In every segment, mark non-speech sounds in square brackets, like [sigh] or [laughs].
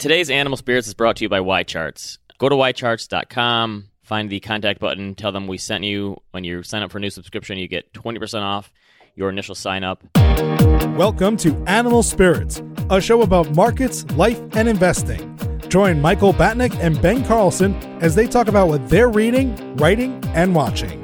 Today's Animal Spirits is brought to you by YCharts. Go to ycharts.com, find the contact button, tell them we sent you. When you sign up for a new subscription, you get 20% off your initial sign up. Welcome to Animal Spirits, a show about markets, life, and investing. Join Michael Batnick and Ben Carlson as they talk about what they're reading, writing, and watching.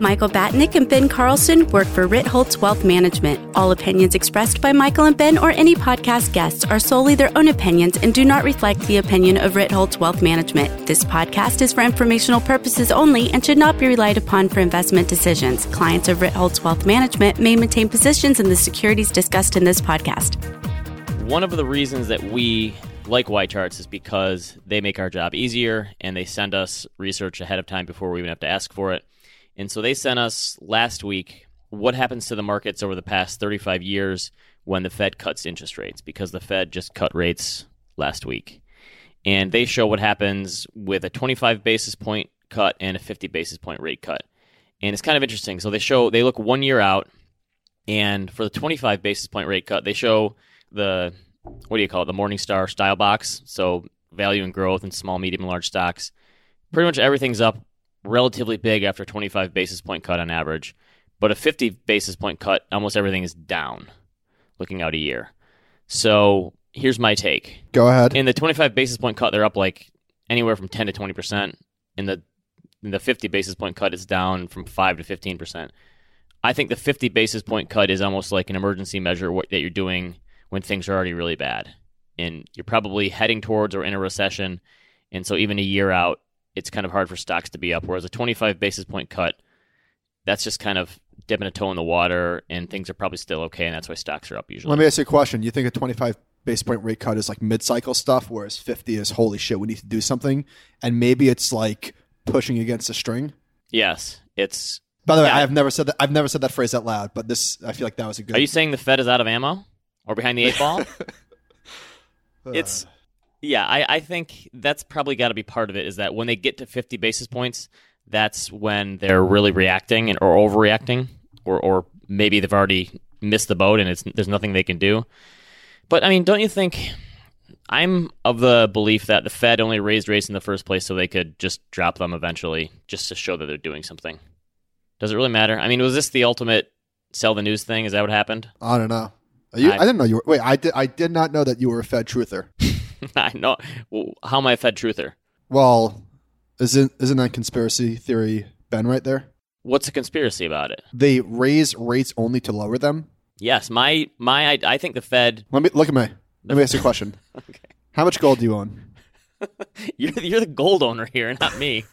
Michael Batnick and Ben Carlson work for Ritholtz Wealth Management. All opinions expressed by Michael and Ben or any podcast guests are solely their own opinions and do not reflect the opinion of Ritholtz Wealth Management. This podcast is for informational purposes only and should not be relied upon for investment decisions. Clients of Ritholtz Wealth Management may maintain positions in the securities discussed in this podcast. One of the reasons that we like YCharts is because they make our job easier and they send us research ahead of time before we even have to ask for it. And so they sent us last week what happens to the markets over the past 35 years when the Fed cuts interest rates because the Fed just cut rates last week. And they show what happens with a 25 basis point cut and a 50 basis point rate cut. And it's kind of interesting. So they show they look 1 year out and for the 25 basis point rate cut, they show the what do you call it? The Morningstar style box. So value and growth and small, medium, and large stocks. Pretty much everything's up relatively big after 25 basis point cut on average, but a 50 basis point cut, almost everything is down looking out a year. So here's my take. Go ahead. In the 25 basis point cut, they're up like anywhere from 10 to 20 percent. In the in the 50 basis point cut, it's down from five to 15 percent. I think the 50 basis point cut is almost like an emergency measure that you're doing when things are already really bad, and you're probably heading towards or in a recession. And so even a year out, it's kind of hard for stocks to be up. Whereas a 25 basis point cut, that's just kind of dipping a toe in the water, and things are probably still okay, and that's why stocks are up usually. Let me ask you a question. You think a 25 basis point rate cut is like mid cycle stuff, whereas 50 is holy shit, we need to do something, and maybe it's like pushing against a string? Yes, it's. By the way, Yeah. I have never said that. I've never said that phrase out loud, but this I feel like that was a good. Are you saying the Fed is out of ammo or behind the eight ball? [laughs] it's uh. Yeah I, I think that's probably got to be part of it is that when they get to 50 basis points that's when they're really reacting and or overreacting or or maybe they've already missed the boat and it's there's nothing they can do but i mean don't you think i'm of the belief that the fed only raised rates in the first place so they could just drop them eventually just to show that they're doing something does it really matter i mean was this the ultimate sell the news thing is that what happened I don't know. Are you, I, I- didn't know you were. Wait, I did. I did not know that you were a Fed truther. [laughs] [laughs] I know. Well, how am I a Fed truther? Well, isn't isn't that conspiracy theory Ben right there? What's a conspiracy about it? They raise rates only to lower them. Yes, my my I, I think the Fed. Let me look at me. Let me ask you a question. [laughs] okay. How much gold do you own? [laughs] You're you're the gold owner here, not me.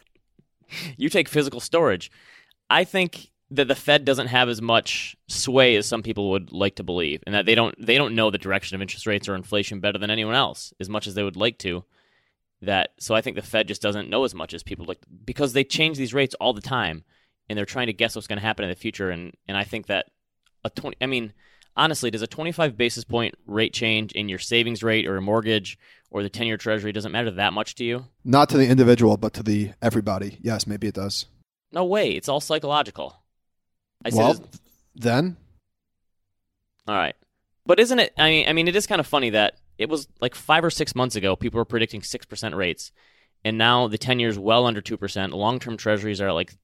you take physical storage. I think that the Fed doesn't have as much sway as some people would like to believe, and that they don't they don't know the direction of interest rates or inflation better than anyone else, as much as they would like to. That so I think the Fed just doesn't know as much as people like because they change these rates all the time, and they're trying to guess what's going to happen in the future. And and I think that a twenty, I mean, honestly, does a twenty-five basis point rate change in your savings rate or a mortgage or the ten-year Treasury doesn't matter that much to you? Not to the individual, but to the everybody. Yes, maybe it does. No way. It's all psychological. I said, well, it's- then all right, but isn't it? I mean, I mean, it is kind of funny that it was like five or six months ago. People were predicting six percent rates, and now the ten years well under two percent. Long-term Treasuries are like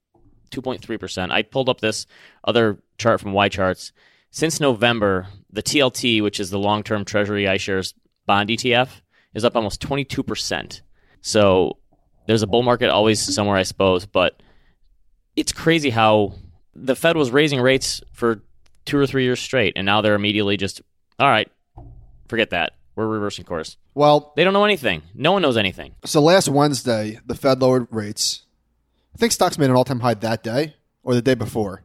two point three percent. I pulled up this other chart from YCharts. Since November, the TLT, which is the long-term Treasury iShares bond ETF, is up almost twenty-two percent. So there's a bull market always somewhere, I suppose, but it's crazy how the Fed was raising rates for two or three years straight, and now they're immediately just, all right, forget that. We're reversing course. well, They don't know anything. No one knows anything. so last Wednesday the Fed lowered rates. I think stocks made an all-time high that day or the day before,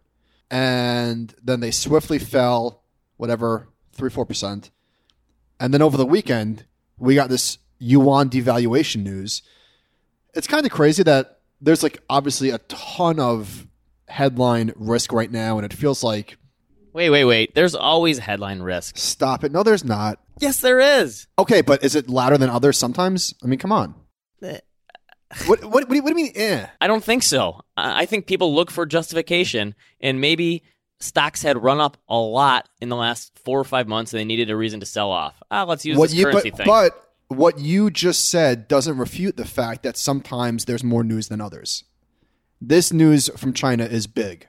and then they swiftly fell, whatever three four percent, and then over the weekend we got this yuan devaluation news. It's kind of crazy that there's like obviously a ton of headline risk right now, and it feels like Wait, wait, wait. There's always headline risk. stop it. No, there's not. Yes, there is. Okay, but is it louder than others sometimes? I mean, come on. Eh. What what what do you, what do you mean? Eh. I don't think so. I I think people look for justification, and maybe stocks had run up a lot in the last four or five months, and they needed a reason to sell off. Ah, let's use What this you currency but thing. but what you just said doesn't refute the fact that sometimes there's more news than others. This news from China is big.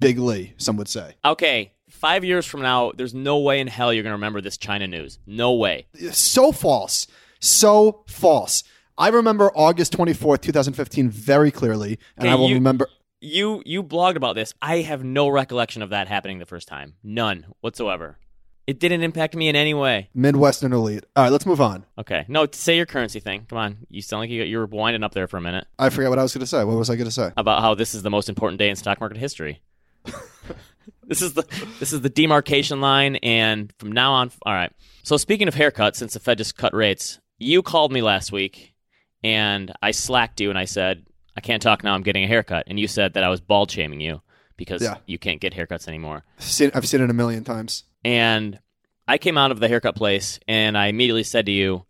Big Lee, some would say. Okay, five years from now, there's no way in hell you're going to remember this China news. No way. So false. So false. I remember August 24th, 2015 very clearly, and Okay, I will you- remember You you blogged about this. I have no recollection of that happening the first time. None whatsoever. It didn't impact me in any way. Midwestern Elite. All right, let's move on. Okay. No, say your currency thing. Come on. You sound like you, you were winding up there for a minute I forgot what I was going to say. What was I going to say? about how this is the most important day in stock market history. [laughs] this is the this is the demarcation line, and from now on, all right. So speaking of haircuts, since the Fed just cut rates, you called me last week, and I slacked you, and I said I can't talk now. I'm getting a haircut, and you said that I was bald shaming you because Yeah. you can't get haircuts anymore. Seen- I've seen it a million times. And I came out of the haircut place and I immediately said to you,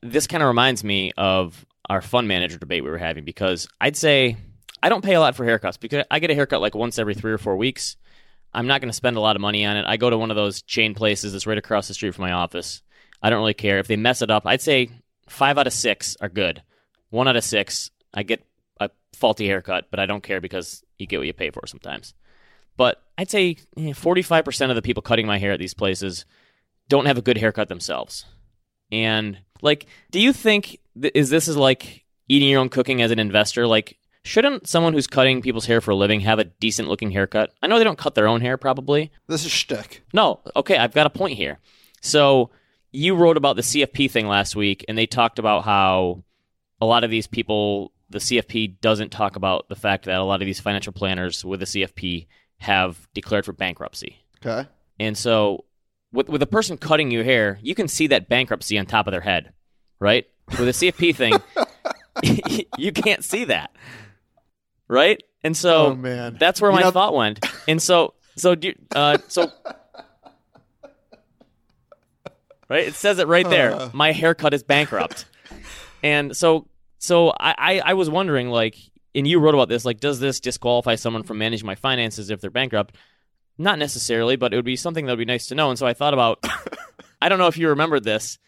this kind of reminds me of our fund manager debate we were having because I'd say I don't pay a lot for haircuts because I get a haircut like once every three or four weeks. I'm not going to spend a lot of money on it. I go to one of those chain places that's right across the street from my office. I don't really care. If they mess it up, I'd say five out of six are good. One out of six, I get a faulty haircut, but I don't care because you get what you pay for sometimes. But I'd say eh, 45% of the people cutting my hair at these places don't have a good haircut themselves. And like, do you think th- is this is like eating your own cooking as an investor? Like, shouldn't someone who's cutting people's hair for a living have a decent looking haircut? I know they don't cut their own hair probably. This is shtick. No, okay, I've got a point here. So you wrote about the CFP thing last week, and they talked about how a lot of these people, the CFP doesn't talk about the fact that a lot of these financial planners with the CFP have declared for bankruptcy. Okay. And so, with with a person cutting your hair, you can see that bankruptcy on top of their head, right? With a CFP [laughs] thing, [laughs] you can't see that, right? And so, Oh, man. that's where You my know- thought went. And so, so do uh, so. Right, it says it right there. Uh. My haircut is bankrupt, and so so I, I I was wondering like, and you wrote about this like, does this disqualify someone from managing my finances if they're bankrupt? Not necessarily, but it would be something that would be nice to know. And so I thought about, [coughs] I don't know if you remembered this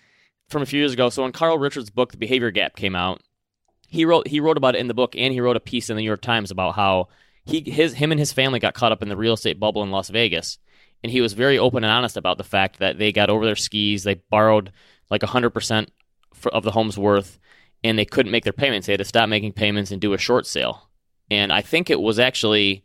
from a few years ago. So when Carl Richards' book, The Behavior Gap, came out, he wrote he wrote about it in the book, and he wrote a piece in the New York Times about how he his him and his family got caught up in the real estate bubble in Las Vegas, and he was very open and honest about the fact that they got over their skis, they borrowed like hundred percent of the home's worth, and they couldn't make their payments. They had to stop making payments and do a short sale. And I think it was actually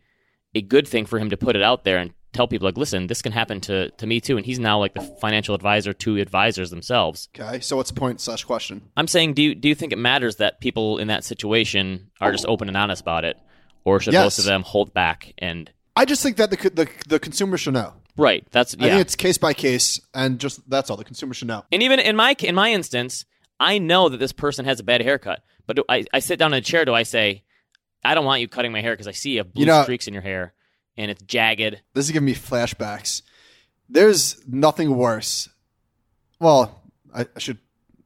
a good thing for him to put it out there and tell people like, listen, this can happen to to me too. And he's now like the financial advisor to advisors themselves. Okay. So what's the point slash question? I'm saying, do you, do you think it matters that people in that situation are just open and honest about it, or should Yes. most of them hold back and I just think that the the, the consumer should know. right? That's I yeah. think it's case by case, and just that's all. The consumer should know. and even in my in my instance, I know that this person has a bad haircut, but do I, I sit down in a chair. Do I say, I don't want you cutting my hair because I see you have blue You know- streaks in your hair and it's jagged. This is giving me flashbacks. There's nothing worse. Well, I, I should.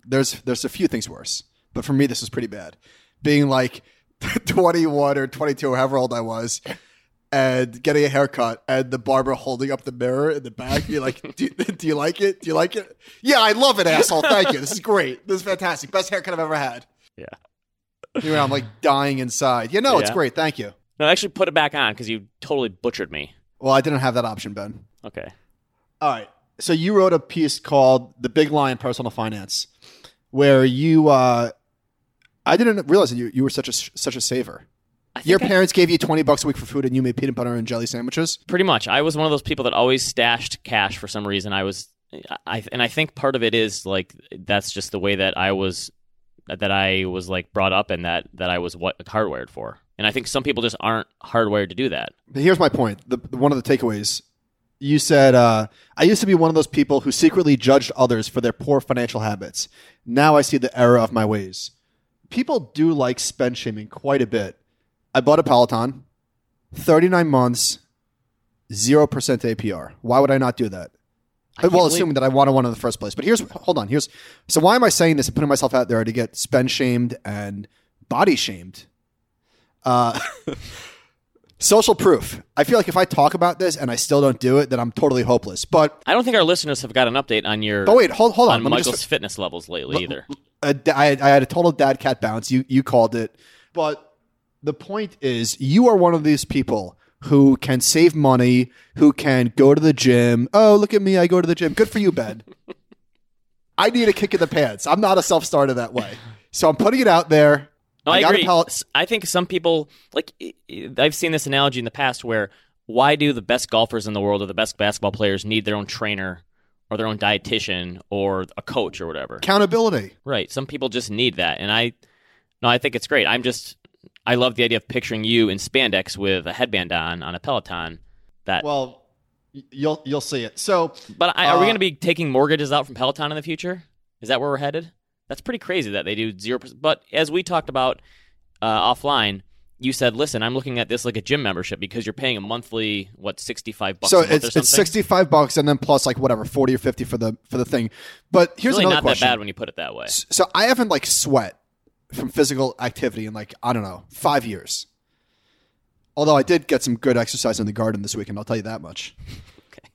There's there's a few things worse, but for me this was pretty bad. Being like [laughs] 21 or 22, or however old I was, and getting a haircut, and the barber holding up the mirror in the back, be like, [laughs] do, "Do you like it? Do you like it? Yeah, I love it, asshole. Thank you. This is great. This is fantastic. Best haircut I've ever had." Yeah. You know, I'm like dying inside. Yeah, no, it's great. Thank you. No, actually, put it back on because you totally butchered me. Well, I didn't have that option, Ben. Okay. All right. So you wrote a piece called "The Big Lie in Personal Finance," where you, uh, I didn't realize that you, you were such a such a saver. Your parents gave you twenty bucks a week for food, and you made peanut butter and jelly sandwiches. Pretty much. I was one of those people that always stashed cash for some reason. I was, I and I think part of it is like that's just the way that I was, that I was like brought up and that that I was what hardwired for. And I think some people just aren't hardwired to do that. But here's my point. The, the- one of the takeaways. You said, uh, I used to be one of those people who secretly judged others for their poor financial habits. Now I see the error of my ways. People do like spend shaming quite a bit. I bought a Peloton, 39 months, 0% APR. Why would I not do that? can't well, assuming that I wanted one in the first place. But here's, hold on, here's, so why am I saying this and putting myself out there to get spend shamed and body shamed? Uh, [laughs] social proof. I feel like if I talk about this and I still don't do it, then I'm totally hopeless. But I don't think our listeners have got an update on your but wait, hold hold on. on Michael's just- fitness levels lately either. a, I, I had a total dad cat bounce. You you called it, but the point is, you are one of these people who can save money, who can go to the gym. Oh, look at me! I go to the gym. Good for you, Ben. I need a kick in the pants. I'm not a self starter that way, so I'm putting it out there. No, I, a agree. S- I think some people like i- i- I've seen this analogy in the past where why do the best golfers in the world or the best basketball players need their own trainer or their own dietitian or a coach or whatever? accountability. Right. Some people just need that, and I no, I think it's great. I'm just I love the idea of picturing you in spandex with a headband on on a Peloton. That, Well, you'll you'll see it. So but I, are we uh, going to be taking mortgages out from Peloton in the future? Is that where we're headed? That's pretty crazy that they do zero percent. But as we talked about uh, offline, you said, "Listen, I'm looking at this like a gym membership because you're paying a monthly what 65 bucks so a month or it's something." it's 65 bucks and then plus like whatever 40 or 50 for the for the thing. But here's It's really another not question. that bad when you put it that way. so I haven't like sweat from physical activity in like I don't know five years. Although I did get some good exercise in the garden this weekend, I'll tell you that much. Okay.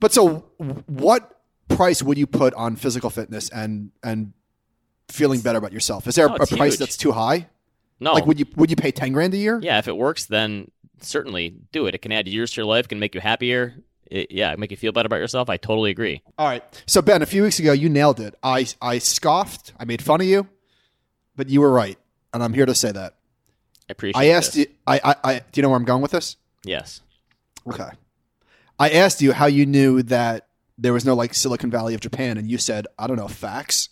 But so, what price would you put on physical fitness and and feeling better about yourself? Is there a it's price huge. that's too high? No, Like, would you would you pay ten grand a year? yeah, if it works, then certainly do it. It can add years to your life, can make you happier. It, yeah, make you feel better about yourself. I totally agree. All right. So Ben, a few weeks ago, you nailed it. I I scoffed. I made fun of you, but you were right, and I'm here to say that. I appreciate. I asked this. you. I, I I do you know where I'm going with this? Yes. Okay. I asked you how you knew that there was no like Silicon Valley of Japan, and you said, I don't know, facts.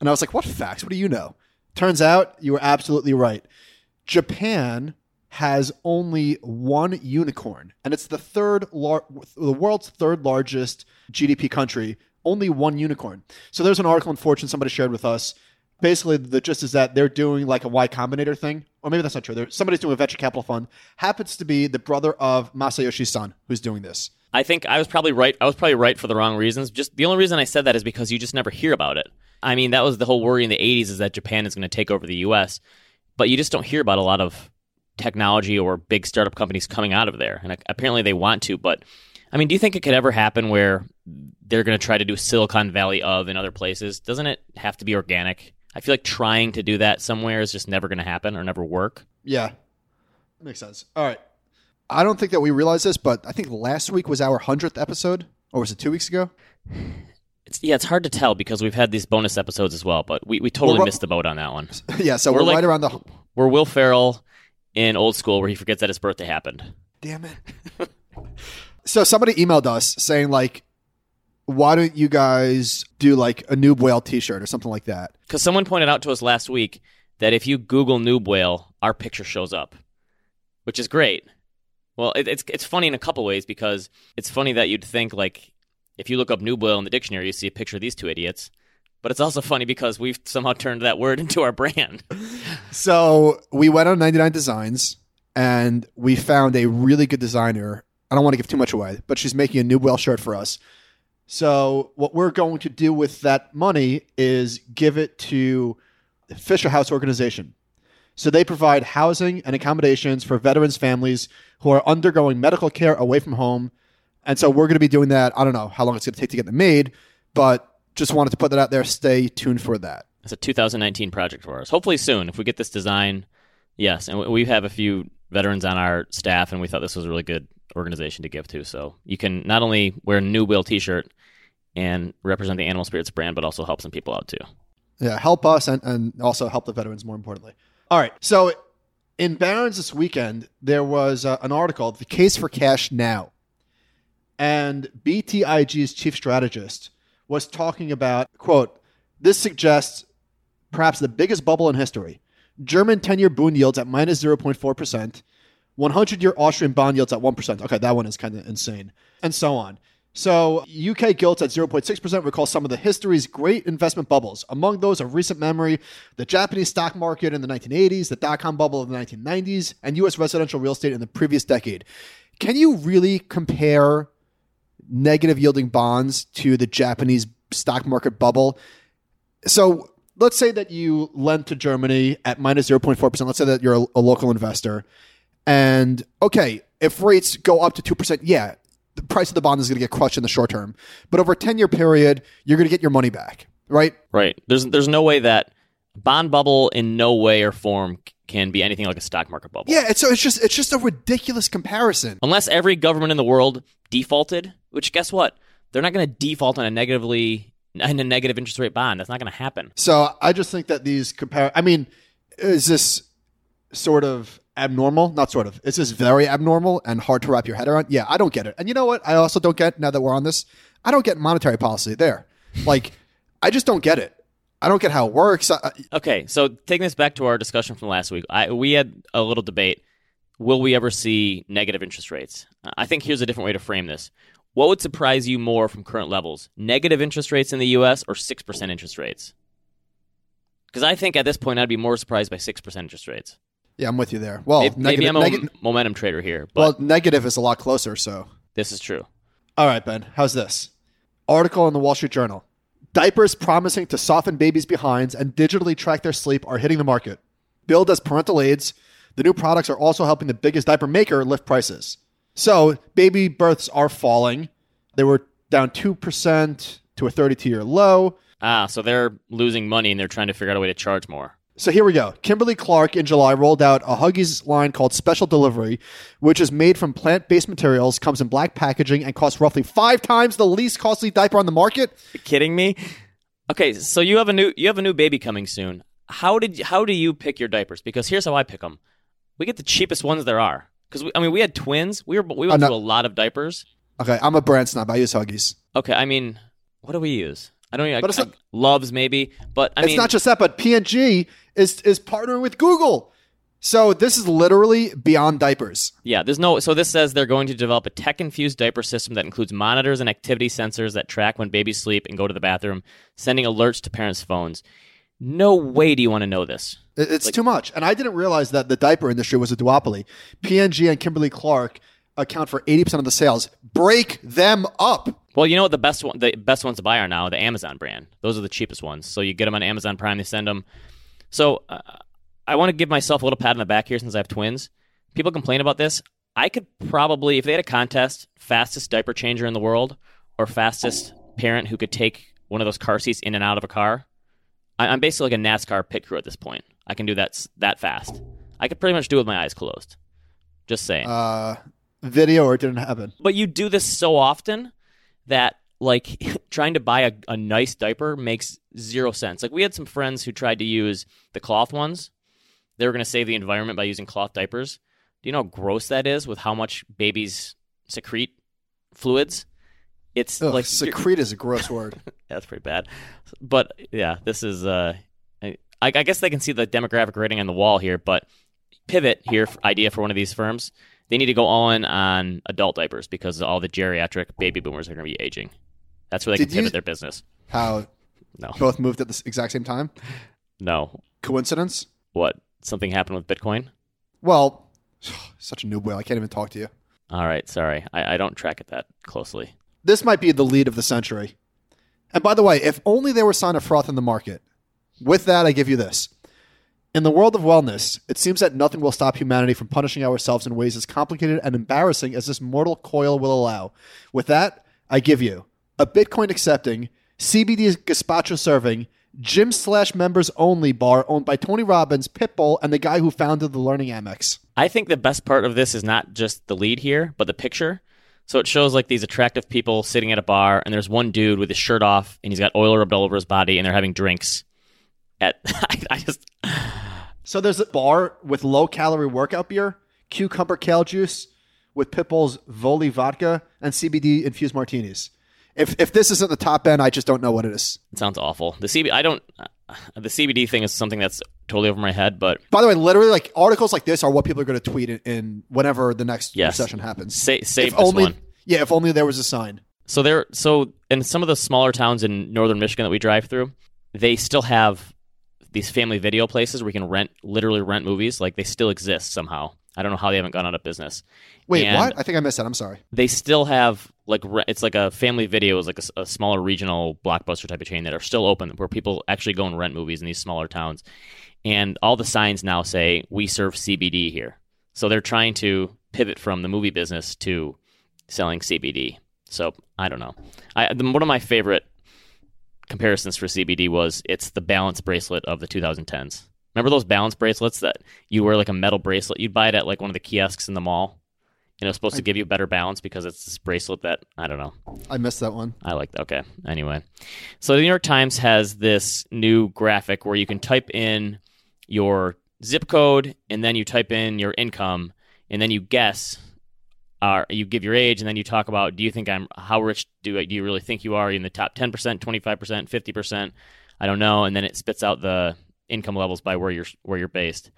And I was like, what facts? What do you know? Turns out you were absolutely right. Japan has only one unicorn, and it's the third, lar- the world's third largest GDP country. Only one unicorn. So there's an article in Fortune somebody shared with us. Basically, the gist is that they're doing like a Y Combinator thing, or maybe that's not true. They're, somebody's doing a venture capital fund. Happens to be the brother of Masayoshi Son who's doing this. I think I was probably right. I was probably right for the wrong reasons. Just the only reason I said that is because you just never hear about it. I mean, that was the whole worry in the 80s is that Japan is going to take over the US, but you just don't hear about a lot of technology or big startup companies coming out of there. And apparently they want to, but I mean, do you think it could ever happen where they're going to try to do Silicon Valley of in other places? Doesn't it have to be organic? I feel like trying to do that somewhere is just never going to happen or never work. Yeah, makes sense. All right. I don't think that we realized this, but I think last week was our hundredth episode, or was it two weeks ago? It's, yeah, it's hard to tell because we've had these bonus episodes as well, but we, we totally missed the boat on that one. [laughs] yeah, so We're we're, like- right around the. We're Will Ferrell in Old School where he forgets that his birthday happened. Damn it. [laughs] so somebody emailed us saying like, why don't you guys do like a noob whale T-shirt or something like that? Because someone pointed out to us last week that if you Google noob whale, our picture shows up, which is great. Well, it, it's it's funny in a couple ways because it's funny that you'd think like if you look up noob whale in the dictionary, you see a picture of these two idiots. But it's also funny because we've somehow turned that word [laughs] into our brand. So we went on 99 Designs and we found a really good designer. I don't want to give too much away, but she's making a noob whale shirt for us. So what we're going to do with that money is give it to the Fisher House organization. So they provide housing and accommodations for veterans families who are undergoing medical care away from home. And so we're going to be doing that. I don't know how long it's going to take to get them made, but just wanted to put that out there. Stay tuned for that. It's a 2019 project for us. Hopefully soon, if we get this design. Yes, and we- we have a few veterans on our staff, and we thought this was a really good organization to give to. So you can not only wear a noob whale T-shirt and represent the Animal Spirits brand, but also help some people out too. Yeah, help us and, and also help the veterans more importantly. All right. So in Barron's this weekend, there was uh, an article, The Case for Cash Now. And BTIG's chief strategist was talking about, quote, this suggests perhaps the biggest bubble in history. German 10 year bond yields at minus 0.4%, 100 year Austrian bond yields at 1%. Okay, that one is kind of insane. And so on. So, UK gilts at 0.6% recall some of the history's great investment bubbles. Among those of recent memory, the Japanese stock market in the 1980s, the dot com bubble of the 1990s, and US residential real estate in the previous decade. Can you really compare negative yielding bonds to the Japanese stock market bubble? So, let's say that you lend to Germany at minus 0.4%. Let's say that you're a, a local investor And okay, if rates go up to 2%, yeah, the price of the bond is going to get crushed in the short term. But over a 10 year period, you're going to get your money back, right? Right. There's there's no way that bond bubble in no way or form can be anything like a stock market bubble. Yeah, it's, so it's just it's just a ridiculous comparison. Unless every government in the world defaulted, which guess what? They're not going to default on a negatively in a negative interest rate bond. That's not going to happen. So I just think that these compare. I mean, is this sort of abnormal? Not sort of. Is this very abnormal and hard to wrap your head around? Yeah, I don't get it. And you know what? I also don't get now that we're on this. I don't get monetary policy there. [laughs] Like, I just don't get it. I don't get how it works. I, Okay, so taking this back to our discussion from last week, I, we had a little debate. Will we ever see negative interest rates? I think here's a different way to frame this. What would surprise you more from current levels? Negative interest rates in the U.S. or 6% interest rates? Because I think at this point I'd be more surprised by 6% interest rates. Yeah, I'm with you there. Well, Maybe, maybe I'm a neg- momentum trader here, but well, negative is a lot closer. So, this is true. all right, Ben, how's this article in the Wall Street Journal? Diapers promising to soften babies' behinds and digitally track their sleep are hitting the market. Billed as parental aids, the new products are also helping the biggest diaper maker lift prices. So, baby births are falling. They were down 2% to a 32 year low. Ah, so they're losing money and they're trying to figure out a way to charge more. So here we go. Kimberly Clark in July rolled out a Huggies line called Special Delivery, which is made from plant based materials, comes in black packaging, and costs roughly five times the least costly diaper on the market. You kidding me? Okay, so you have a new you have a new baby coming soon. How did how do you pick your diapers? Because here's how I pick them. We get the cheapest ones there are. Because I mean, we had twins. We were we went Oh, no. through a lot of diapers. Okay, I'm a brand snob. I use Huggies. Okay, I mean, what do we use? I don't even. But it's I- not- loves maybe, but I it's mean, not just that, but P&G is is partnering with Google. So this is literally beyond diapers. Yeah, there's no. So this says they're going to develop a tech-infused diaper system that includes monitors and activity sensors that track when babies sleep and go to the bathroom, sending alerts to parents' phones. No way do you want to know this. It- It's too much. And I didn't realize that the diaper industry was a duopoly. P&G and Kimberly Clark account for 80% of the sales. Break them up. Well, you know what the best one, the best ones to buy are now the Amazon brand. Those are the cheapest ones. So you get them on Amazon Prime. They send them. So uh, I want to give myself a little pat on the back here since I have twins. People complain about this. I could probably, if they had a contest, fastest diaper changer in the world or fastest parent who could take one of those car seats in and out of a car. I, I'm basically like a NASCAR pit crew at this point. I can do that that fast. I could pretty much do it with my eyes closed. Just saying. Uh, video or it didn't happen. But you do this so often that like [laughs] trying to buy a, a nice diaper makes zero sense. Like we had some friends who tried to use the cloth ones. They were going to save the environment by using cloth diapers. Do you know how gross that is with how much babies secrete fluids? It's Ugh, like secrete is a gross word. [laughs] that's pretty bad. But yeah, this is uh I, I guess they can see the demographic rating on the wall here, but pivot here idea for one of these firms. They need to go all in on adult diapers because all the geriatric baby boomers are going to be aging. That's where they Did can you- pivot their business. How No, both moved at the exact same time? no. Coincidence? What? Something happened with Bitcoin? Well, [sighs] such a noob whale. I can't even talk to you. All right, sorry. I, I don't track it that closely. This might be the lead of the century. And by the way, if only there was sign of froth in the market. With that, I give you this. In the world of wellness, it seems that nothing will stop humanity from punishing ourselves in ways as complicated and embarrassing as this mortal coil will allow. With that, I give you a Bitcoin accepting, CBD gazpacho serving, gym slash members only bar owned by Tony Robbins, Pitbull, and the guy who founded the Learning Annex. I think the best part of this is not just the lead here, but the picture. So it shows like these attractive people sitting at a bar, and there's one dude with his shirt off, and he's got oil rubbed all over his body, and they're having drinks. At [laughs] I, I just So there's a bar with low calorie workout beer, cucumber kale juice with Pitbull's Voli vodka, and CBD infused martinis. If if this isn't the top end, I just don't know what it is. it sounds awful. The CB I don't uh, the CBD thing is something that's totally over my head, but By the way, literally, like articles like this are what people are going to tweet in, in whenever the next Yes. recession happens. sa- save if this only, one. yeah, if only there was a sign. So there, so in some of the smaller towns in northern Michigan that we drive through, they still have these family video places where you can rent, literally rent movies. Like they still exist somehow. I don't know how they haven't gone out of business. Wait, And what? I think I missed that. I'm sorry. They still have like it's like a family video is like a smaller regional blockbuster type of chain that are still open where people actually go and rent movies in these smaller towns. And all the signs now say we serve CBD here. So they're trying to pivot from the movie business to selling CBD. So I don't know. I, the, one of my favorite comparisons for CBD was it's the balance bracelet of the 2010s. Remember those balance bracelets that you wear like a metal bracelet? You'd buy it at like one of the kiosks in the mall. And it was supposed I- to give you better balance because it's this bracelet that I don't know. I missed that one. I like that. Okay. Anyway, so the New York Times has this new graphic where you can type in your zip code and then you type in your income and then you guess uh, you give your age and then you talk about do you think I'm how rich do, do you really think you are Are you in the top 10%, 25%, 50%? I don't know and then it spits out the income levels by where you're where you're based.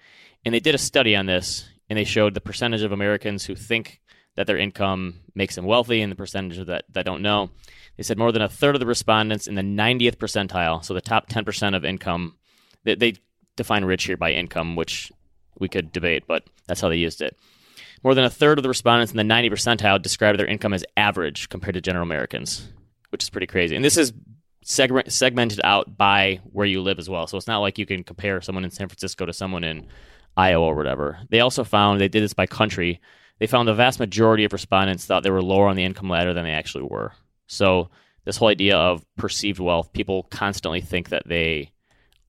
And they did a study on this and they showed the percentage of Americans who think that their income makes them wealthy and the percentage of that that don't know. They said more than a third of the respondents in the 90th percentile, so the top 10% of income, they, they define rich here by income, which we could debate, but that's how they used it. More than a third of the respondents in the 90 percentile described their income as average compared to general Americans, which is pretty crazy. And this is segment, segmented out by where you live as well. So it's not like you can compare someone in San Francisco to someone in Iowa or whatever. They also found, they did this by country, they found the vast majority of respondents thought they were lower on the income ladder than they actually were. So this whole idea of perceived wealth, people constantly think that they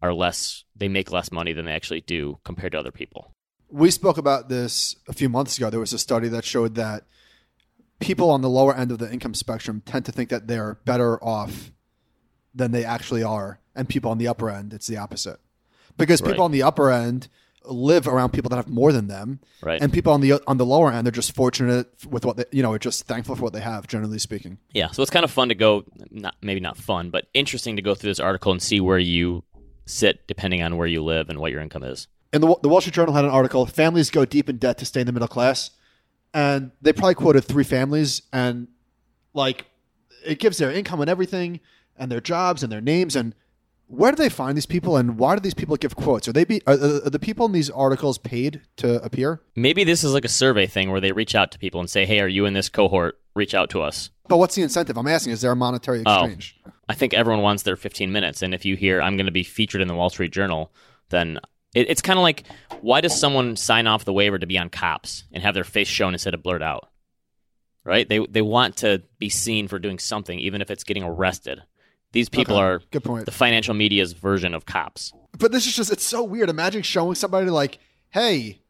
are less, they make less money than they actually do compared to other people. We spoke about this a few months ago. There was a study that showed that people on the lower end of the income spectrum tend to think that they're better off than they actually are, and people on the upper end, it's the opposite. Because people Right. on the upper end live around people that have more than them, Right. and people on the on the lower end, they're just fortunate with what they, you know, are just thankful for what they have, generally speaking. Yeah, so it's kind of fun to go, not maybe not fun, but interesting to go through this article and see where you sit depending on where you live and what your income is. And the, the Wall Street Journal had an article: "Families go deep in debt to stay in the middle class," and they probably quoted three families, and like it gives their income and everything, and their jobs and their names, and where do they find these people, and why do these people give quotes? Are they be are, are the people in these articles paid to appear? Maybe this is like a survey thing where they reach out to people and say, "Hey, are you in this cohort? Reach out to us." But what's the incentive? I'm asking: Is there a monetary Oh. exchange? I think everyone wants their 15 minutes, and if you hear I'm going to be featured in the Wall Street Journal, then it, it's kind of like, why does someone sign off the waiver to be on Cops and have their face shown instead of blurred out? Right? They they want to be seen for doing something, even if it's getting arrested. These people Okay. are Good point. the financial media's version of cops. But this is just—it's so weird. Imagine showing somebody like, "Hey,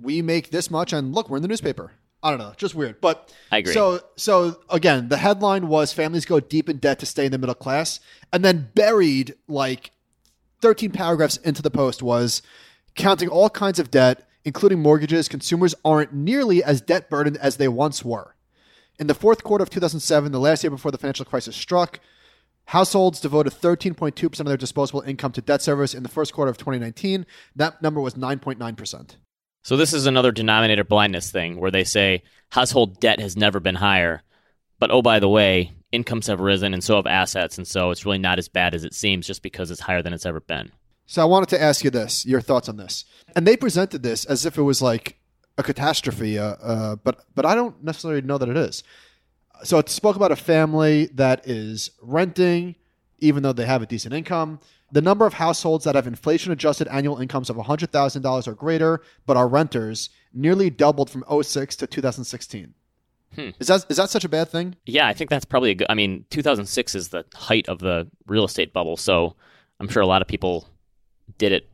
we make this much, and look, we're in the newspaper." I don't know, just weird. But I agree. So, so again, the headline was "Families go deep in debt to stay in the middle class," and then buried like thirteen paragraphs into the post was counting all kinds of debt, including mortgages. Consumers aren't nearly as debt burdened as they once were. In the fourth quarter of 2007, the last year before the financial crisis struck, Households devoted 13.2% of their disposable income to debt service. In the first quarter of 2019, that number was 9.9%. So this is another denominator blindness thing where they say household debt has never been higher, but oh by the way, incomes have risen and so have assets, and so it's really not as bad as it seems just because it's higher than it's ever been. So I wanted to ask you this, your thoughts on this. And they presented this as if it was like a catastrophe, uh, uh, but but I don't necessarily know that it is. So it spoke about a family that is renting, even though they have a decent income. The number of households that have inflation adjusted annual incomes of $100,000 or greater, but are renters, nearly doubled from 06 to 2016. Hmm. Is that is that such a bad thing? Yeah, I think that's probably a good. I mean, 2006 is the height of the real estate bubble, so I'm sure a lot of people did it.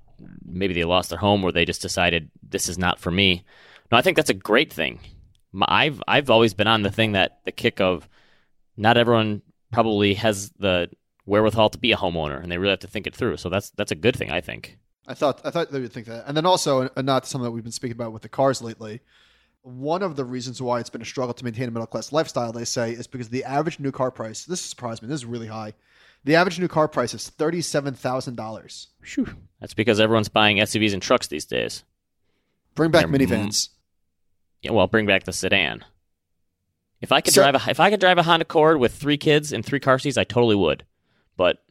Maybe they lost their home, or they just decided this is not for me. No, I think that's a great thing. I've I've always been on the thing that the kick of not everyone probably has the wherewithal to be a homeowner, and they really have to think it through. So that's that's a good thing, I think. I thought I thought they would think that, and then also, and not something that we've been speaking about with the cars lately. One of the reasons why it's been a struggle to maintain a middle class lifestyle, they say, is because the average new car price. This surprised me. This is really high. The average new car price is thirty seven thousand dollars. That's because everyone's buying SUVs and trucks these days. Bring back They're minivans. Yeah, well, bring back the sedan. If I could So- drive a if I could drive a Honda Accord with three kids and three car seats, I totally would. But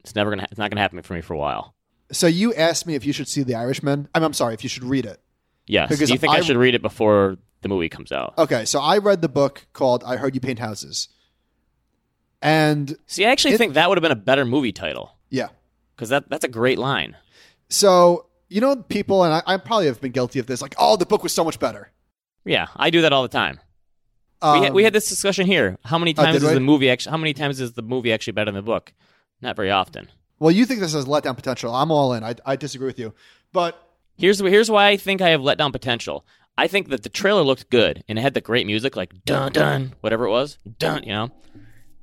it's never gonna it's not gonna happen for me for a while. So you asked me if you should see The Irishman. I'm, I'm sorry, if you should read it. Yes. Because Do you think I, I- should read it before the movie comes out? Okay, so I read the book called "I Heard You Paint Houses," and See, I actually It- think that would have been a better movie title yeah, because that that's a great line. So You know, people, and I, I probably have been guilty of this. Like, oh, the book was so much better. Yeah, I do that all the time. Um, we, had, we had this discussion here. How many Oh, times did is we? the movie actually? How many times is the movie actually better than the book? Not very often. Well, you think this has letdown potential. I'm all in. I, I disagree with you. But Here's here's why I think I have letdown potential. I think that the trailer looked good and it had the great music like dun dun whatever it was dun you know,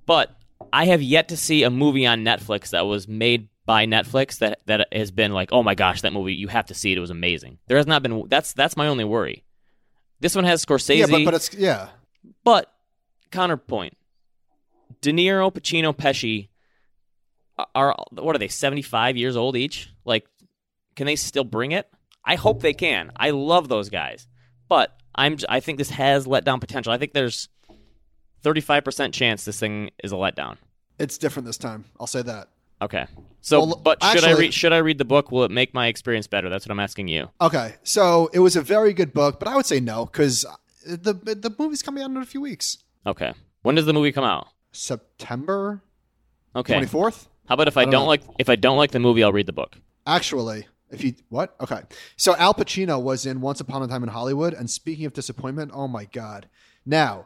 but I have yet to see a movie on Netflix that was made by Netflix that that has been like oh my gosh that movie you have to see it it was amazing. There has not been that's that's my only worry. This one has Scorsese, yeah, but, but it's yeah. but counterpoint: De Niro, Pacino, Pesci are what are they? Seventy five years old each. Like, can they still bring it? I hope they can. I love those guys, but I'm. I think this has letdown potential. I think there's thirty five percent chance this thing is a letdown. It's different this time. I'll say that. Okay. So, Well, but should I read? Should I read the book? Will it make my experience better? That's what I'm asking you. Okay, so it was a very good book, but I would say no because uh, the the movie's coming out in a few weeks. Okay. When does the movie come out? September Okay. twenty fourth. How about if I, don't don't like if I don't like the movie, I'll read the book. Actually, if you what? Okay. So Al Pacino was in Once Upon a Time in Hollywood, and speaking of disappointment, oh my god. Now,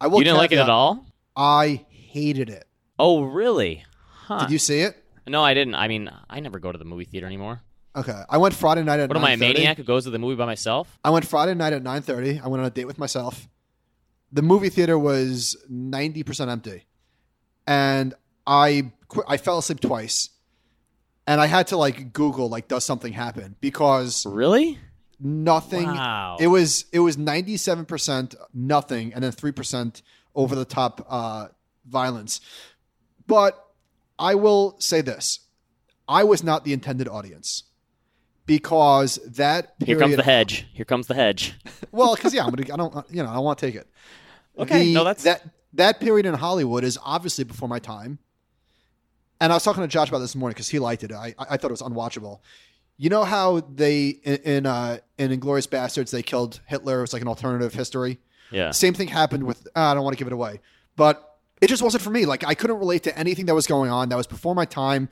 I will. You didn't like it at all? I hated it. Oh, really? Huh. Did you see it? No, I didn't. I mean, I never go to the movie theater anymore. Okay. I went Friday night at. What am I, a maniac who goes to the movie by myself? I went Friday night at nine thirty. I went on a date with myself. The movie theater was ninety percent empty, and I qu- I fell asleep twice, and I had to like Google like does something happen because Really? nothing. Wow. It was it was ninety seven percent nothing, and then three percent over the top uh, violence. But I will say this: I was not the intended audience because that Here comes the hedge. Here comes the hedge. [laughs] Well, because yeah, I'm gonna. I don't. You know, I don't want to take it. Okay, The- no, that's- that that period in Hollywood is obviously before my time. And I was talking to Josh about this morning because he liked it. I I thought it was unwatchable. You know how they in in, uh, in Inglourious Basterds they killed Hitler? It was like an alternative history. Yeah. Same thing happened with. uh, I don't want to give it away, but it just wasn't for me. Like I couldn't relate to anything that was going on. That was before my time.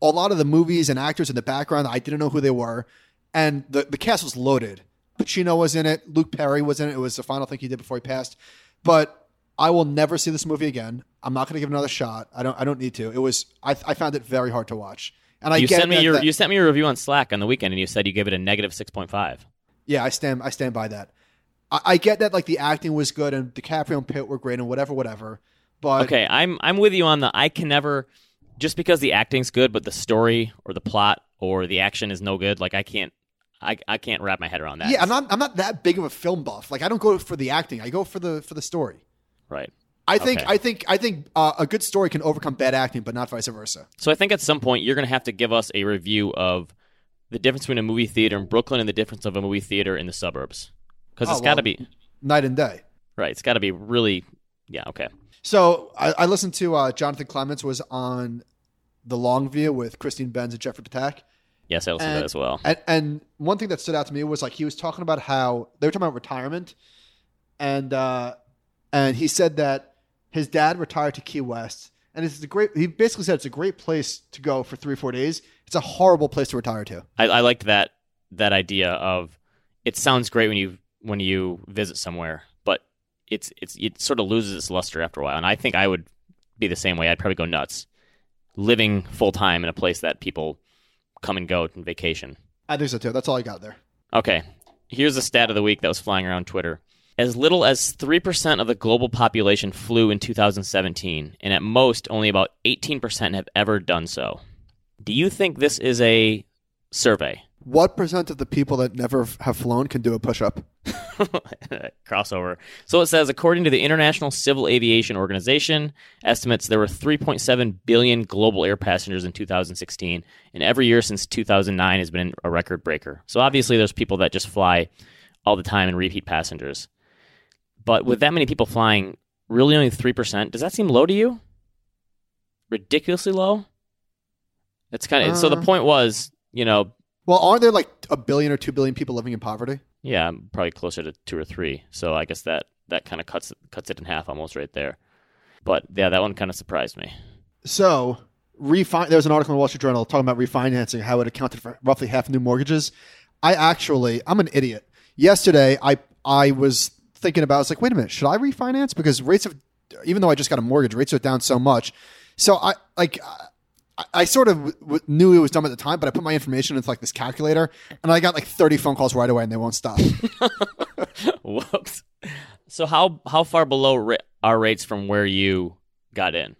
A lot of the movies and actors in the background, I didn't know who they were, and the the cast was loaded. Pacino was in it. Luke Perry was in it. It was the final thing he did before he passed. But I will never see this movie again. I'm not going to give it another shot. I don't. I don't need to. It was. I, I found it very hard to watch. And I you sent me that- your that- you sent me a review on Slack on the weekend, and you said you gave it a negative six point five. Yeah, I stand. I stand by that. I, I get that. Like the acting was good, and DiCaprio and Pitt were great, and whatever, whatever. But Okay, I'm I'm with you on the. I can never just because the acting's good, but the story or the plot or the action is no good. Like I can't. I, I can't wrap my head around that. yeah, I'm not. I'm not that big of a film buff. Like I don't go for the acting. I go for the for the story. Right. I think. Okay. I think. I think uh, a good story can overcome bad acting, but not vice versa. So I think at some point you're going to have to give us a review of the difference between a movie theater in Brooklyn and the difference of a movie theater in the suburbs. Because it's Oh, got to be Night and day. right. It's got to be really. Yeah. Okay. So I, I listened to uh, Jonathan Clements was on the Long View with Christine Benz and Jeffrey Ptak. Yes, I listened to that as well. And, and one thing that stood out to me was like he was talking about how they were talking about retirement, and uh, and he said that his dad retired to Key West, and it's a great. He basically said it's a great place to go for three or four days. It's a horrible place to retire to. I, I liked that that idea of it sounds great when you when you visit somewhere, but it's it's it sort of loses its luster after a while. And I think I would be the same way. I'd probably go nuts living full time in a place that people come and go on vacation. I think so too. That's all I got there. Okay, here's a stat of the week that was flying around Twitter. As little as 3% of the global population flew in 2017, and at most, only about 18% have ever done so. Do you think this is a survey? What percent of the people that never have flown can do a push up? [laughs] crossover. So it says, according to the International Civil Aviation Organization, estimates there were 3.7 billion global air passengers in 2016, and every year since 2009 has been a record breaker. So obviously, there's people that just fly all the time and repeat passengers. But with that many people flying, really only 3%, does that seem low to you? Ridiculously low? That's kind of so. The Uh. point was, you know, Well, aren't there like a billion or two billion people living in poverty? Yeah, I'm probably closer to two or three. So I guess that that kind of cuts cuts it in half almost right there. But yeah, that one kind of surprised me. So refi- there was an article in the Wall Street Journal talking about refinancing, how it accounted for roughly half new mortgages. I actually, I'm an idiot. Yesterday, I I was thinking about, I was like, wait a minute, should I refinance? Because rates have, even though I just got a mortgage, rates are down so much. So I like. I, I sort of w- w- knew it was dumb at the time, but I put my information into like this calculator, and I got like 30 phone calls right away, and they won't stop. [laughs] Whoops. So how how far below ra- are rates from where you got in?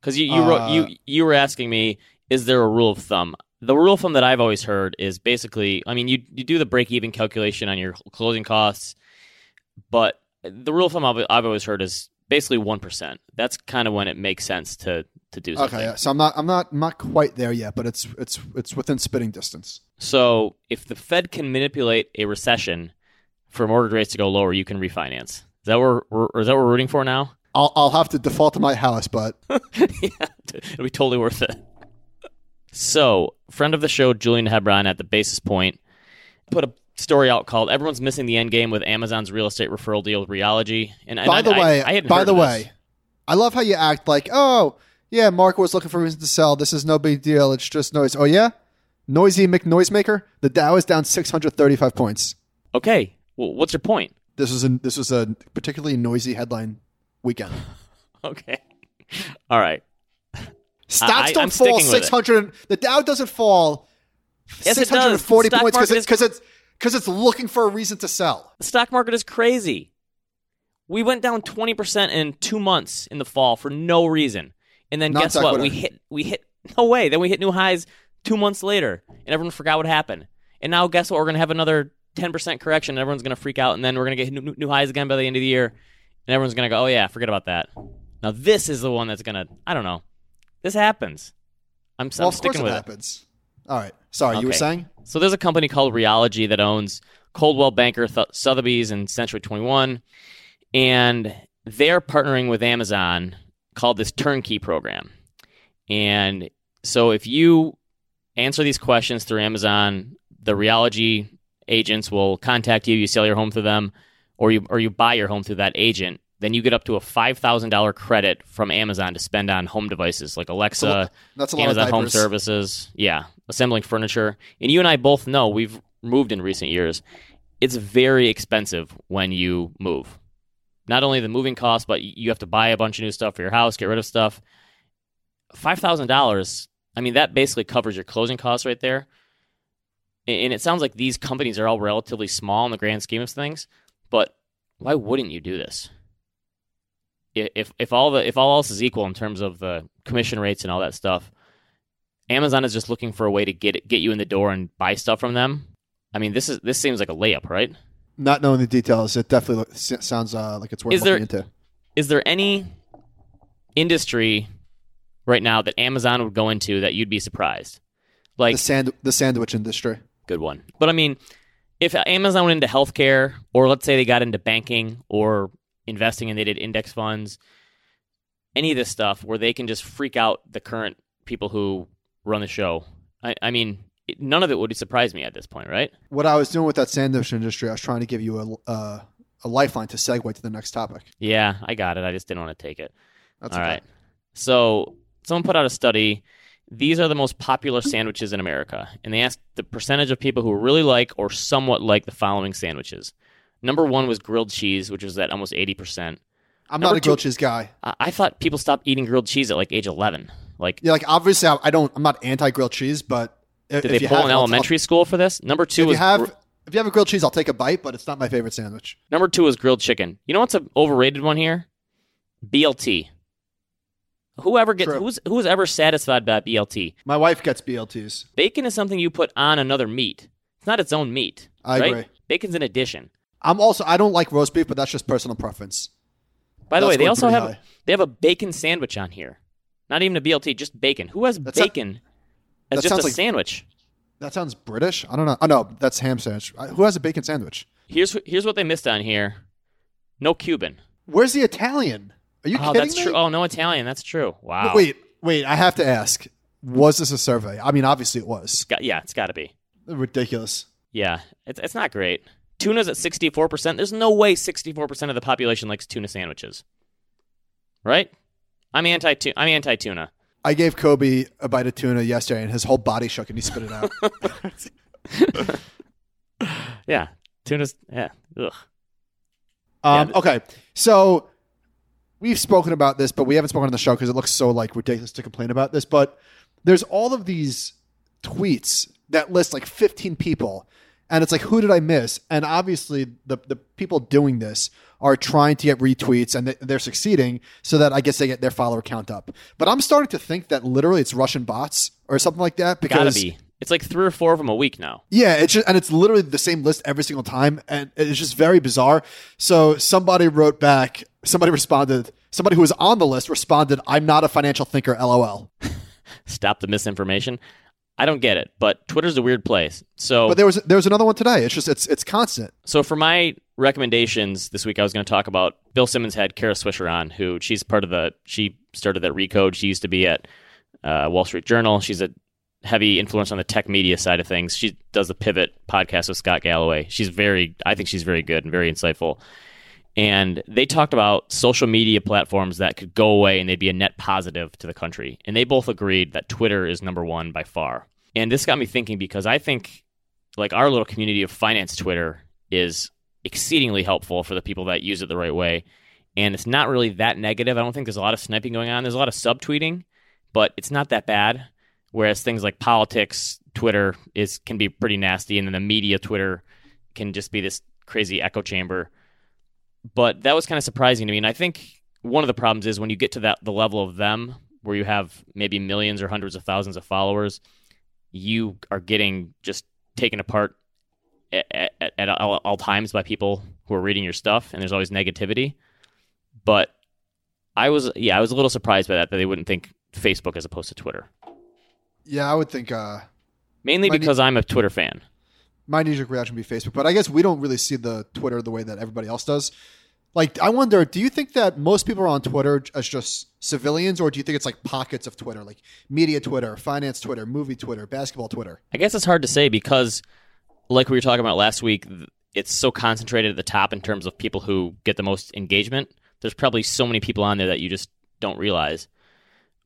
Because you you, wrote, Uh, you you were asking me, is there a rule of thumb? The rule of thumb that I've always heard is basically, I mean, you you do the break even calculation on your closing costs, but the rule of thumb I've, I've always heard is basically one percent. That's kind of when it makes sense to to do something. okay, yeah. so I'm not, I'm not, I'm not quite there yet, but it's, it's, it's within spitting distance. So if the Fed can manipulate a recession for mortgage rates to go lower, you can refinance. Is that what we're, is that what we're rooting for now? I'll, I'll have to default to my house, but [laughs] yeah, it'll be totally worth it. So, friend of the show, Julian Hebron at the Basis Point, put a story out called "Everyone's Missing the End Game" with Amazon's real estate referral deal with Realogy. And, and by I, the way, I, hadn't by the this. way, I love how you act like, oh, yeah, Mark was looking for a reason to sell. This is no big deal. It's just noise. Oh, yeah? Noisy McNoisemaker? The Dow is down 635 points. okay, well, what's your point? This was a, this was a particularly noisy headline weekend. [laughs] Okay, all right. Stocks I- don't fall sticking with it. 600. The Dow doesn't fall Yes, it does. 640 points because it's, because it's, because it's looking for a reason to sell. The stock market is crazy. We went down 20% in 2 months in the fall for no reason. And then Non guess what? We hit we hit no way. Then we hit new highs 2 months later and everyone forgot what happened. And now guess what? We're going to have another 10% correction and everyone's going to freak out and then we're going to get new, new highs again by the end of the year and everyone's going to go, "Oh yeah, forget about that." Now this is the one that's going to I don't know. This happens. I'm, Well, I'm sticking it with it. happens. All right. Sorry, you were saying? So there's a company called Realogy that owns Coldwell Banker, Th- Sotheby's, and Century 21, and they're partnering with Amazon called this Turnkey program. And so if you answer these questions through Amazon, the Realogy agents will contact you. You sell your home to them, or you or you buy your home through that agent. Then you get up to a five thousand dollar credit from Amazon to spend on home devices like Alexa, That's a lot Amazon Home. Services, yeah, assembling furniture. And you and I both know we've moved in recent years. It's very expensive when you move. Not only the moving cost, but you have to buy a bunch of new stuff for your house, get rid of stuff. Five thousand dollars. I mean, that basically covers your closing costs right there. And and it sounds like these companies are all relatively small in the grand scheme of things. But why wouldn't you do this? If if all the if all else is equal in terms of the commission rates and all that stuff, Amazon is just looking for a way to get it, get you in the door and buy stuff from them. I mean, this is this seems like a layup, right? Not knowing the details, it definitely sounds uh, like it's worth Is there- looking into. Is there any industry right now that Amazon would go into that you'd be surprised? Like the sand the sandwich industry. good one. But I mean, if Amazon went into healthcare, or let's say they got into banking or investing and they did index funds, any of this stuff where they can just freak out the current people who run the show. I, I mean, it, none of it would surprise me at this point, right? What I was doing with that sandwich industry, I was trying to give you a uh, a lifeline to segue to the next topic. Yeah, I got it. I just didn't want to take it. That's All okay. right. So someone put out a study. These are the most popular sandwiches in America, and they asked the percentage of people who really like or somewhat like the following sandwiches. Number one was grilled cheese, which was at almost eighty percent. I'm Number not a grilled two- cheese guy. I-, I thought people stopped eating grilled cheese at like age eleven. Like, Yeah, like obviously, I, I don't. I'm not anti grilled cheese, but if, did they you pull have, I'll- elementary school for this? Number two I'll- if you have if you have a grilled cheese, I'll take a bite, but it's not my favorite sandwich. number two is grilled chicken. You know what's an overrated one here? BLT. Whoever gets True. who's who's ever satisfied by BLT? My wife gets BLTs. Bacon is something you put on another meat. It's not its own meat. I right? agree. Bacon's an addition. I'm also I don't like roast beef, but that's just personal preference. By the That's way, they also have high. they have a bacon sandwich on here. Not even a BLT, just bacon. Who has bacon as just a like- sandwich? That sounds British. I don't know. Oh no, that's ham sandwich. Who has a bacon sandwich? Here's here's what they missed on here. No Cuban. Where's the Italian? Are you Oh, kidding that's me? true. Oh, no Italian. That's true. Wow. Wait, wait. I have to ask. Was this a survey? I mean, obviously it was. It's got, yeah, it's got to be. Ridiculous. Yeah, it's it's not great. Tuna's at sixty four percent. There's no way sixty four percent of the population likes tuna sandwiches. Right? I'm anti I'm anti tuna. I gave Kobe a bite of tuna yesterday, and his whole body shook, and he spit it out. [laughs] Yeah, tuna's yeah. Ugh. Um, Yeah. okay, so we've spoken about this, but we haven't spoken on the show because it looks so like ridiculous to complain about this. But there's all of these tweets that list like 15 people, and it's like, who did I miss? And obviously, the the people doing this are trying to get retweets, and they- they're succeeding, so that I guess they get their follower count up. But I'm starting to think that literally it's Russian bots or something like that Gotta because be. It's like three or four of them a week now. yeah, it's just, and it's literally the same list every single time, and it's just very bizarre. So somebody wrote back, somebody responded, somebody who was on the list responded, "I'm not a financial thinker." LOL. [laughs] Stop the misinformation. I don't get it, but Twitter's a weird place. So But there was there was another one today. It's just it's it's constant. So for my recommendations this week, I was going to talk about Bill Simmons had Kara Swisher on, who she's part of the. She started that Recode. She used to be at uh, Wall Street Journal. She's a heavy influence on the tech media side of things. She does the Pivot podcast with Scott Galloway. She's very. I think she's very good and very insightful. And they talked about social media platforms that could go away and they'd be a net positive to the country. And they both agreed that Twitter is number one by far. And this got me thinking because I think like our little community of finance Twitter is exceedingly helpful for the people that use it the right way. And it's not really that negative. I don't think there's a lot of sniping going on. There's a lot of subtweeting, but it's not that bad. Whereas things like politics, Twitter is can be pretty nasty, and then the media Twitter can just be this crazy echo chamber. But that was kind of surprising to me. And I think one of the problems is when you get to that the level of them where you have maybe millions or hundreds of thousands of followers, you are getting just taken apart at, at, at all, all times by people who are reading your stuff, and there's always negativity. But I was, yeah, I was a little surprised by that that they wouldn't think Facebook as opposed to Twitter. Yeah, I would think uh, Mainly because I'm a Twitter fan. My knee jerk reaction would be Facebook, but I guess we don't really see the Twitter the way that everybody else does. Like, I wonder, do you think that most people are on Twitter as just civilians, or do you think it's like pockets of Twitter, like media Twitter, finance Twitter, movie Twitter, basketball Twitter? I guess it's hard to say because, like we were talking about last week, it's so concentrated at the top in terms of people who get the most engagement. There's probably so many people on there that you just don't realize.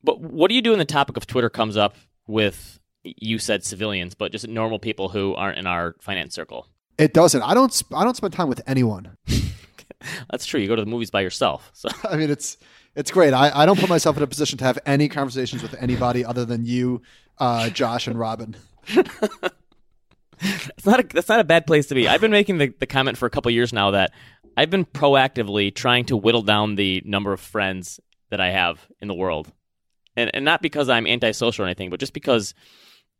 But what do you do when the topic of Twitter comes up with, you said civilians, but just normal people who aren't in our finance circle? It doesn't. I don't. sp- I don't spend time with anyone. [laughs] That's true. You go to the movies by yourself. So [laughs] I mean, it's it's great. I, I don't put myself in a position to have any conversations with anybody other than you, uh, Josh, and Robin. [laughs] it's not a, that's not a bad place to be. I've been making the, the comment for a couple years now that I've been proactively trying to whittle down the number of friends that I have in the world, and and not because I'm antisocial or anything, but just because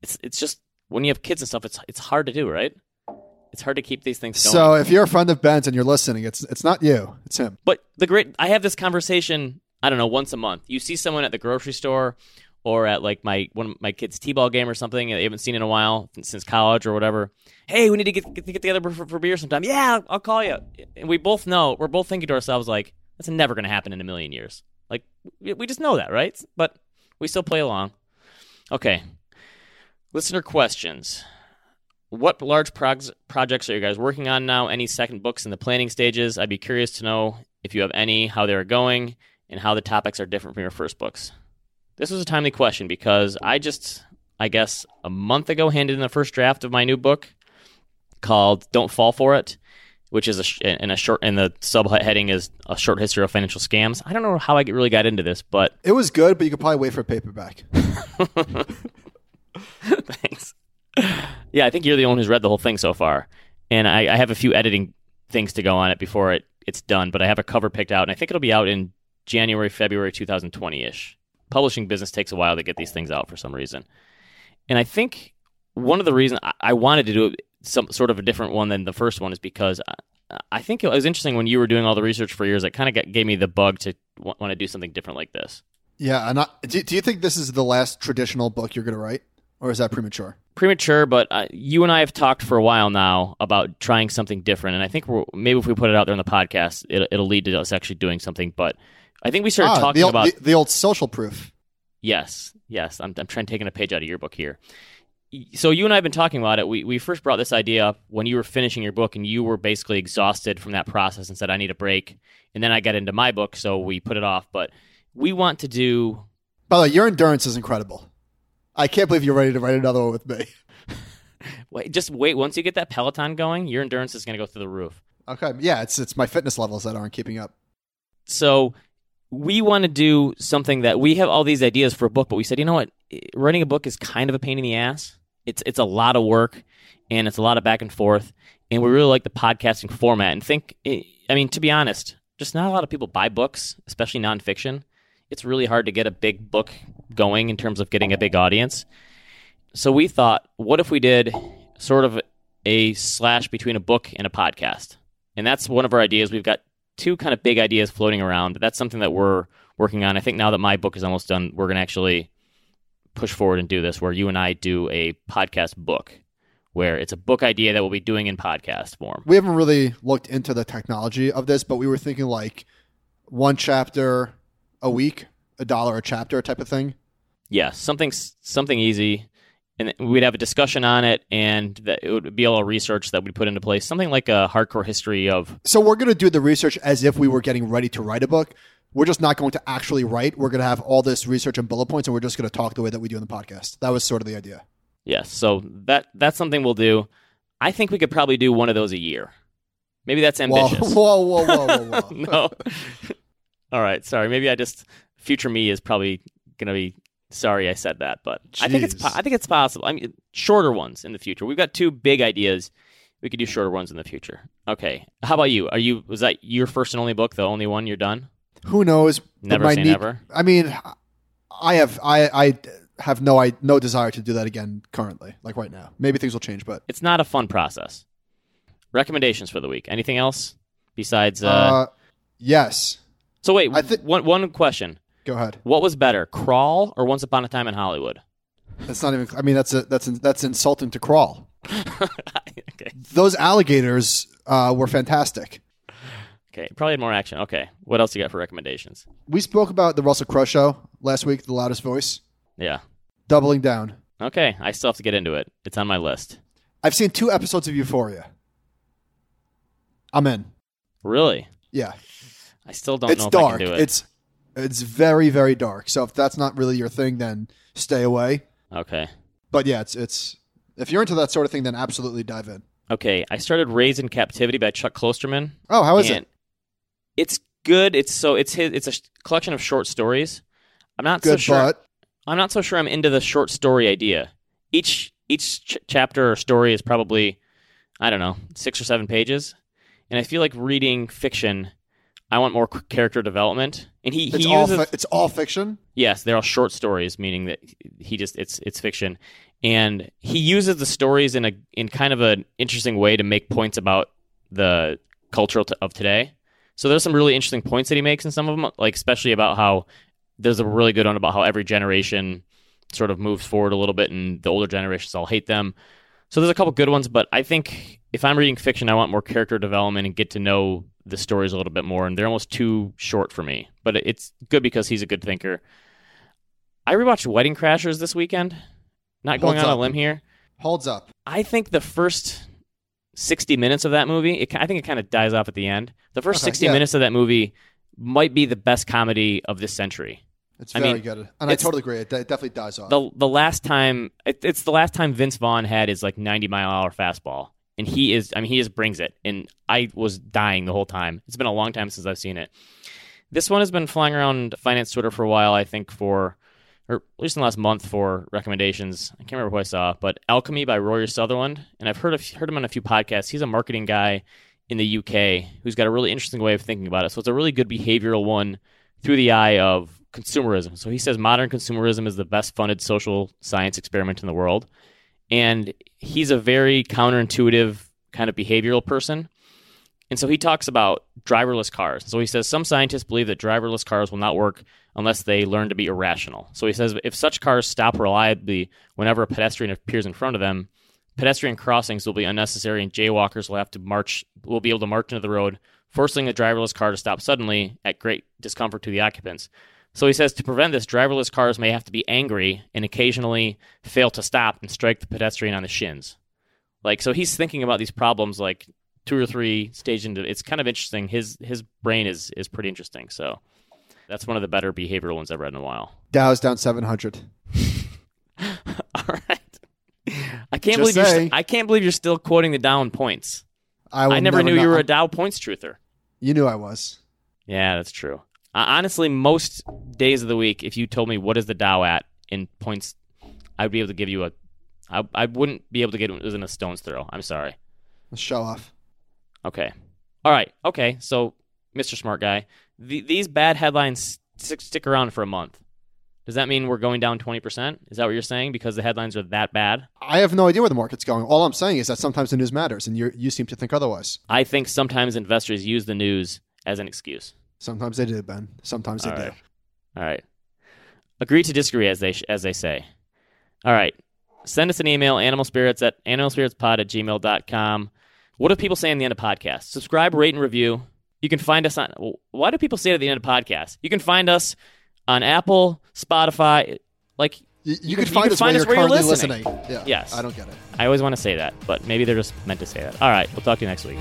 it's it's just when you have kids and stuff, it's it's hard to do, right? It's hard to keep these things going. So if you're a friend of Ben's and you're listening, it's it's not you, it's him. But the great, I have this conversation. I don't know, once a month. You see someone at the grocery store or at like my one of my kids' t-ball game or something that you haven't seen in a while since college or whatever. Hey, we need to get get, get together for, for beer sometime. Yeah, I'll call you. And we both know we're both thinking to ourselves like that's never going to happen in a million years. Like we, we just know that, right? But we still play along. Okay. Listener questions. What large prog- projects are you guys working on now? Any second books in the planning stages? I'd be curious to know if you have any, how they're going, and how the topics are different from your first books. This was a timely question because I just, I guess, a month ago handed in the first draft of my new book called "Don't Fall for It," which is a sh- in a short, and the subheading is a short history of financial scams. I don't know how I really got into this, but It was good, but you could probably wait for a paperback. [laughs] [laughs] Thanks. Yeah, I think you're the one who's read the whole thing so far, and I, I have a few editing things to go on it before it, it's done. But I have a cover picked out, and I think it'll be out in January, February 2020 ish. Publishing business takes a while to get these things out for some reason, and I think one of the reasons I, I wanted to do some sort of a different one than the first one is because I, I think it was interesting when you were doing all the research for years. It kind of gave me the bug to want to do something different like this. Yeah, and I, do, do you think this is the last traditional book you're going to write, or is that premature? premature, but uh, you and I have talked for a while now about trying something different, and I think we're, maybe if we put it out there on the podcast, it, it'll lead to us actually doing something. But I think we started Ah, talking the, old, about the, the old social proof. yes, yes. I'm, I'm trying taking a page out of your book here. So you and I have been talking about it. We we first brought this idea up when you were finishing your book, and you were basically exhausted from that process and said, "I need a break." And then I got into my book, so we put it off. But we want to do By the way, your endurance is incredible. I can't believe you're ready to write another one with me. [laughs] Wait, just wait. Once you get that Peloton going, your endurance is going to go through the roof. Okay, yeah, it's it's my fitness levels that aren't keeping up. So we want to do something that we have all these ideas for a book, but we said, you know what, writing a book is kind of a pain in the ass. It's it's a lot of work and it's a lot of back and forth, and we really like the podcasting format. And think, eh, I mean, to be honest, just not a lot of people buy books, especially nonfiction. It's really hard to get a big book going in terms of getting a big audience. So we thought, what if we did sort of a slash between a book and a podcast? And that's one of our ideas. We've got two kind of big ideas floating around, but that's something that we're working on. I think now that my book is almost done, we're going to actually push forward and do this where you and I do a podcast book where it's a book idea that we'll be doing in podcast form. We haven't really looked into the technology of this, but we were thinking like one chapter a week, a dollar a chapter type of thing. Yeah, something something easy and we'd have a discussion on it, and that it would be all research that we put into place, something like a hardcore history of. So we're going to do the research as if we were getting ready to write a book. We're just not going to actually write. We're going to have all this research and bullet points, and we're just going to talk the way that we do in the podcast. That was sort of the idea. Yes, so that that's something we'll do. I think we could probably do one of those a year. Maybe that's ambitious. [laughs] Whoa, whoa, whoa, whoa, whoa, whoa. [laughs] no. [laughs] all right, sorry. Maybe I just future me is probably going to be Sorry, I said that, but Jeez. I think it's po- I think it's possible. I mean, shorter ones in the future. We've got two big ideas. We could do shorter ones in the future. Okay. How about you? Are you was that your first and only book? The only one you're done? Who knows? Never say need, never. I mean, I have I I have no I no desire to do that again currently. Like right now, maybe things will change, but it's not a fun process. Recommendations for the week? Anything else besides? Uh, uh yes. So wait, I th- one one question. Go ahead. What was better, Crawl or Once Upon a Time in Hollywood? That's not even. I mean, that's a, that's that's insulting to Crawl. [laughs] okay. Those alligators uh, were fantastic. Okay, probably had more action. Okay, what else you got for recommendations? We spoke about the Russell Crowe show last week, the loudest voice. Yeah. Doubling down. Okay, I still have to get into it. It's on my list. I've seen two episodes of Euphoria. I'm in. Really? Yeah. I still don't it's know dark. it. It's it's very very dark. So if that's not really your thing, then stay away. Okay. But yeah, it's it's if you're into that sort of thing, then absolutely dive in. Okay, I started Raised in Captivity by Chuck Klosterman. Oh, how is it? It's good. It's so it's his. It's a collection of short stories. I'm not good, so sure. But... I'm not so sure. I'm into the short story idea. Each each ch- chapter or story is probably I don't know six or seven pages, and I feel like reading fiction I want more character development. And he, it's he all uses fi- it's all fiction. Yes, they're all short stories, meaning that he just it's it's fiction, and he uses the stories in a in kind of an interesting way to make points about the culture of today. So there's some really interesting points that he makes in some of them, like especially about how there's a really good one about how every generation sort of moves forward a little bit, and the older generations all hate them. So there's a couple good ones, but I think if I'm reading fiction, I want more character development and get to know the stories a little bit more, and they're almost too short for me. But it's good because he's a good thinker. I rewatched Wedding Crashers this weekend. Not going Holds on up. a limb here. Holds up. I think the first 60 minutes of that movie, it, I think it kind of dies off at the end. The first Okay, 60 yeah. minutes of that movie might be the best comedy of this century. It's I very mean, good, and I totally agree. It, it definitely dies off. The the last time it, it's the last time Vince Vaughn had his like 90 mile hour fastball, and he is I mean he just brings it, and I was dying the whole time. It's been a long time since I've seen it. This one has been flying around finance Twitter for a while. I think for or at least in the last month for recommendations. I can't remember who I saw, but Alchemy by Rory Sutherland, and I've heard of, heard him on a few podcasts. He's a marketing guy in the UK who's got a really interesting way of thinking about it. So it's a really good behavioral one through the eye of consumerism. So he says modern consumerism is the best funded social science experiment in the world. And he's a very counterintuitive kind of behavioral person. And so he talks about driverless cars. So he says some scientists believe that driverless cars will not work unless they learn to be irrational. So he says if such cars stop reliably whenever a pedestrian appears in front of them, pedestrian crossings will be unnecessary and jaywalkers will have to march will be able to march into the road, forcing the driverless car to stop suddenly at great discomfort to the occupants. So he says to prevent this, driverless cars may have to be angry and occasionally fail to stop and strike the pedestrian on the shins. Like so he's thinking about these problems like two or three stages into it's kind of interesting. His his brain is is pretty interesting. So That's one of the better behavioral ones I've read in a while. Dow's down 700. [laughs] All right. I can't Just believe you're st- I can't believe you're still quoting the down points. I, I never, knew know- you were a Dow points truther. You knew I was. Yeah, that's true. Uh, honestly, most days of the week, if you told me what is the Dow at in points, I'd be able to give you a. I, I wouldn't be able to get it within a stone's throw. I'm sorry. Let's show off. Okay. All right. Okay. So, Mr. Smart Guy, the, these bad headlines stick, stick around for a month. Does that mean we're going down 20%? Is that what you're saying? Because the headlines are that bad? I have no idea where the market's going. All I'm saying is that sometimes the news matters, and you you seem to think otherwise. I think sometimes investors use the news as an excuse. Sometimes they do, Ben. Sometimes they All do. right. All right. Agree to disagree, as they sh- as they say. All right. Send us an email, animalspirits at animalspiritspod at gmail.com. What do people say in the end of podcasts? Subscribe, rate, and review. You can find us on. Why do people say it at the end of podcasts? You can find us on Apple, Spotify. Like, You, you, You can can- find you can us find where us you're where you're listening. listening. Yeah. Yes. I don't get it. I always want to say that, but maybe they're just meant to say that. All right. We'll talk to you next week.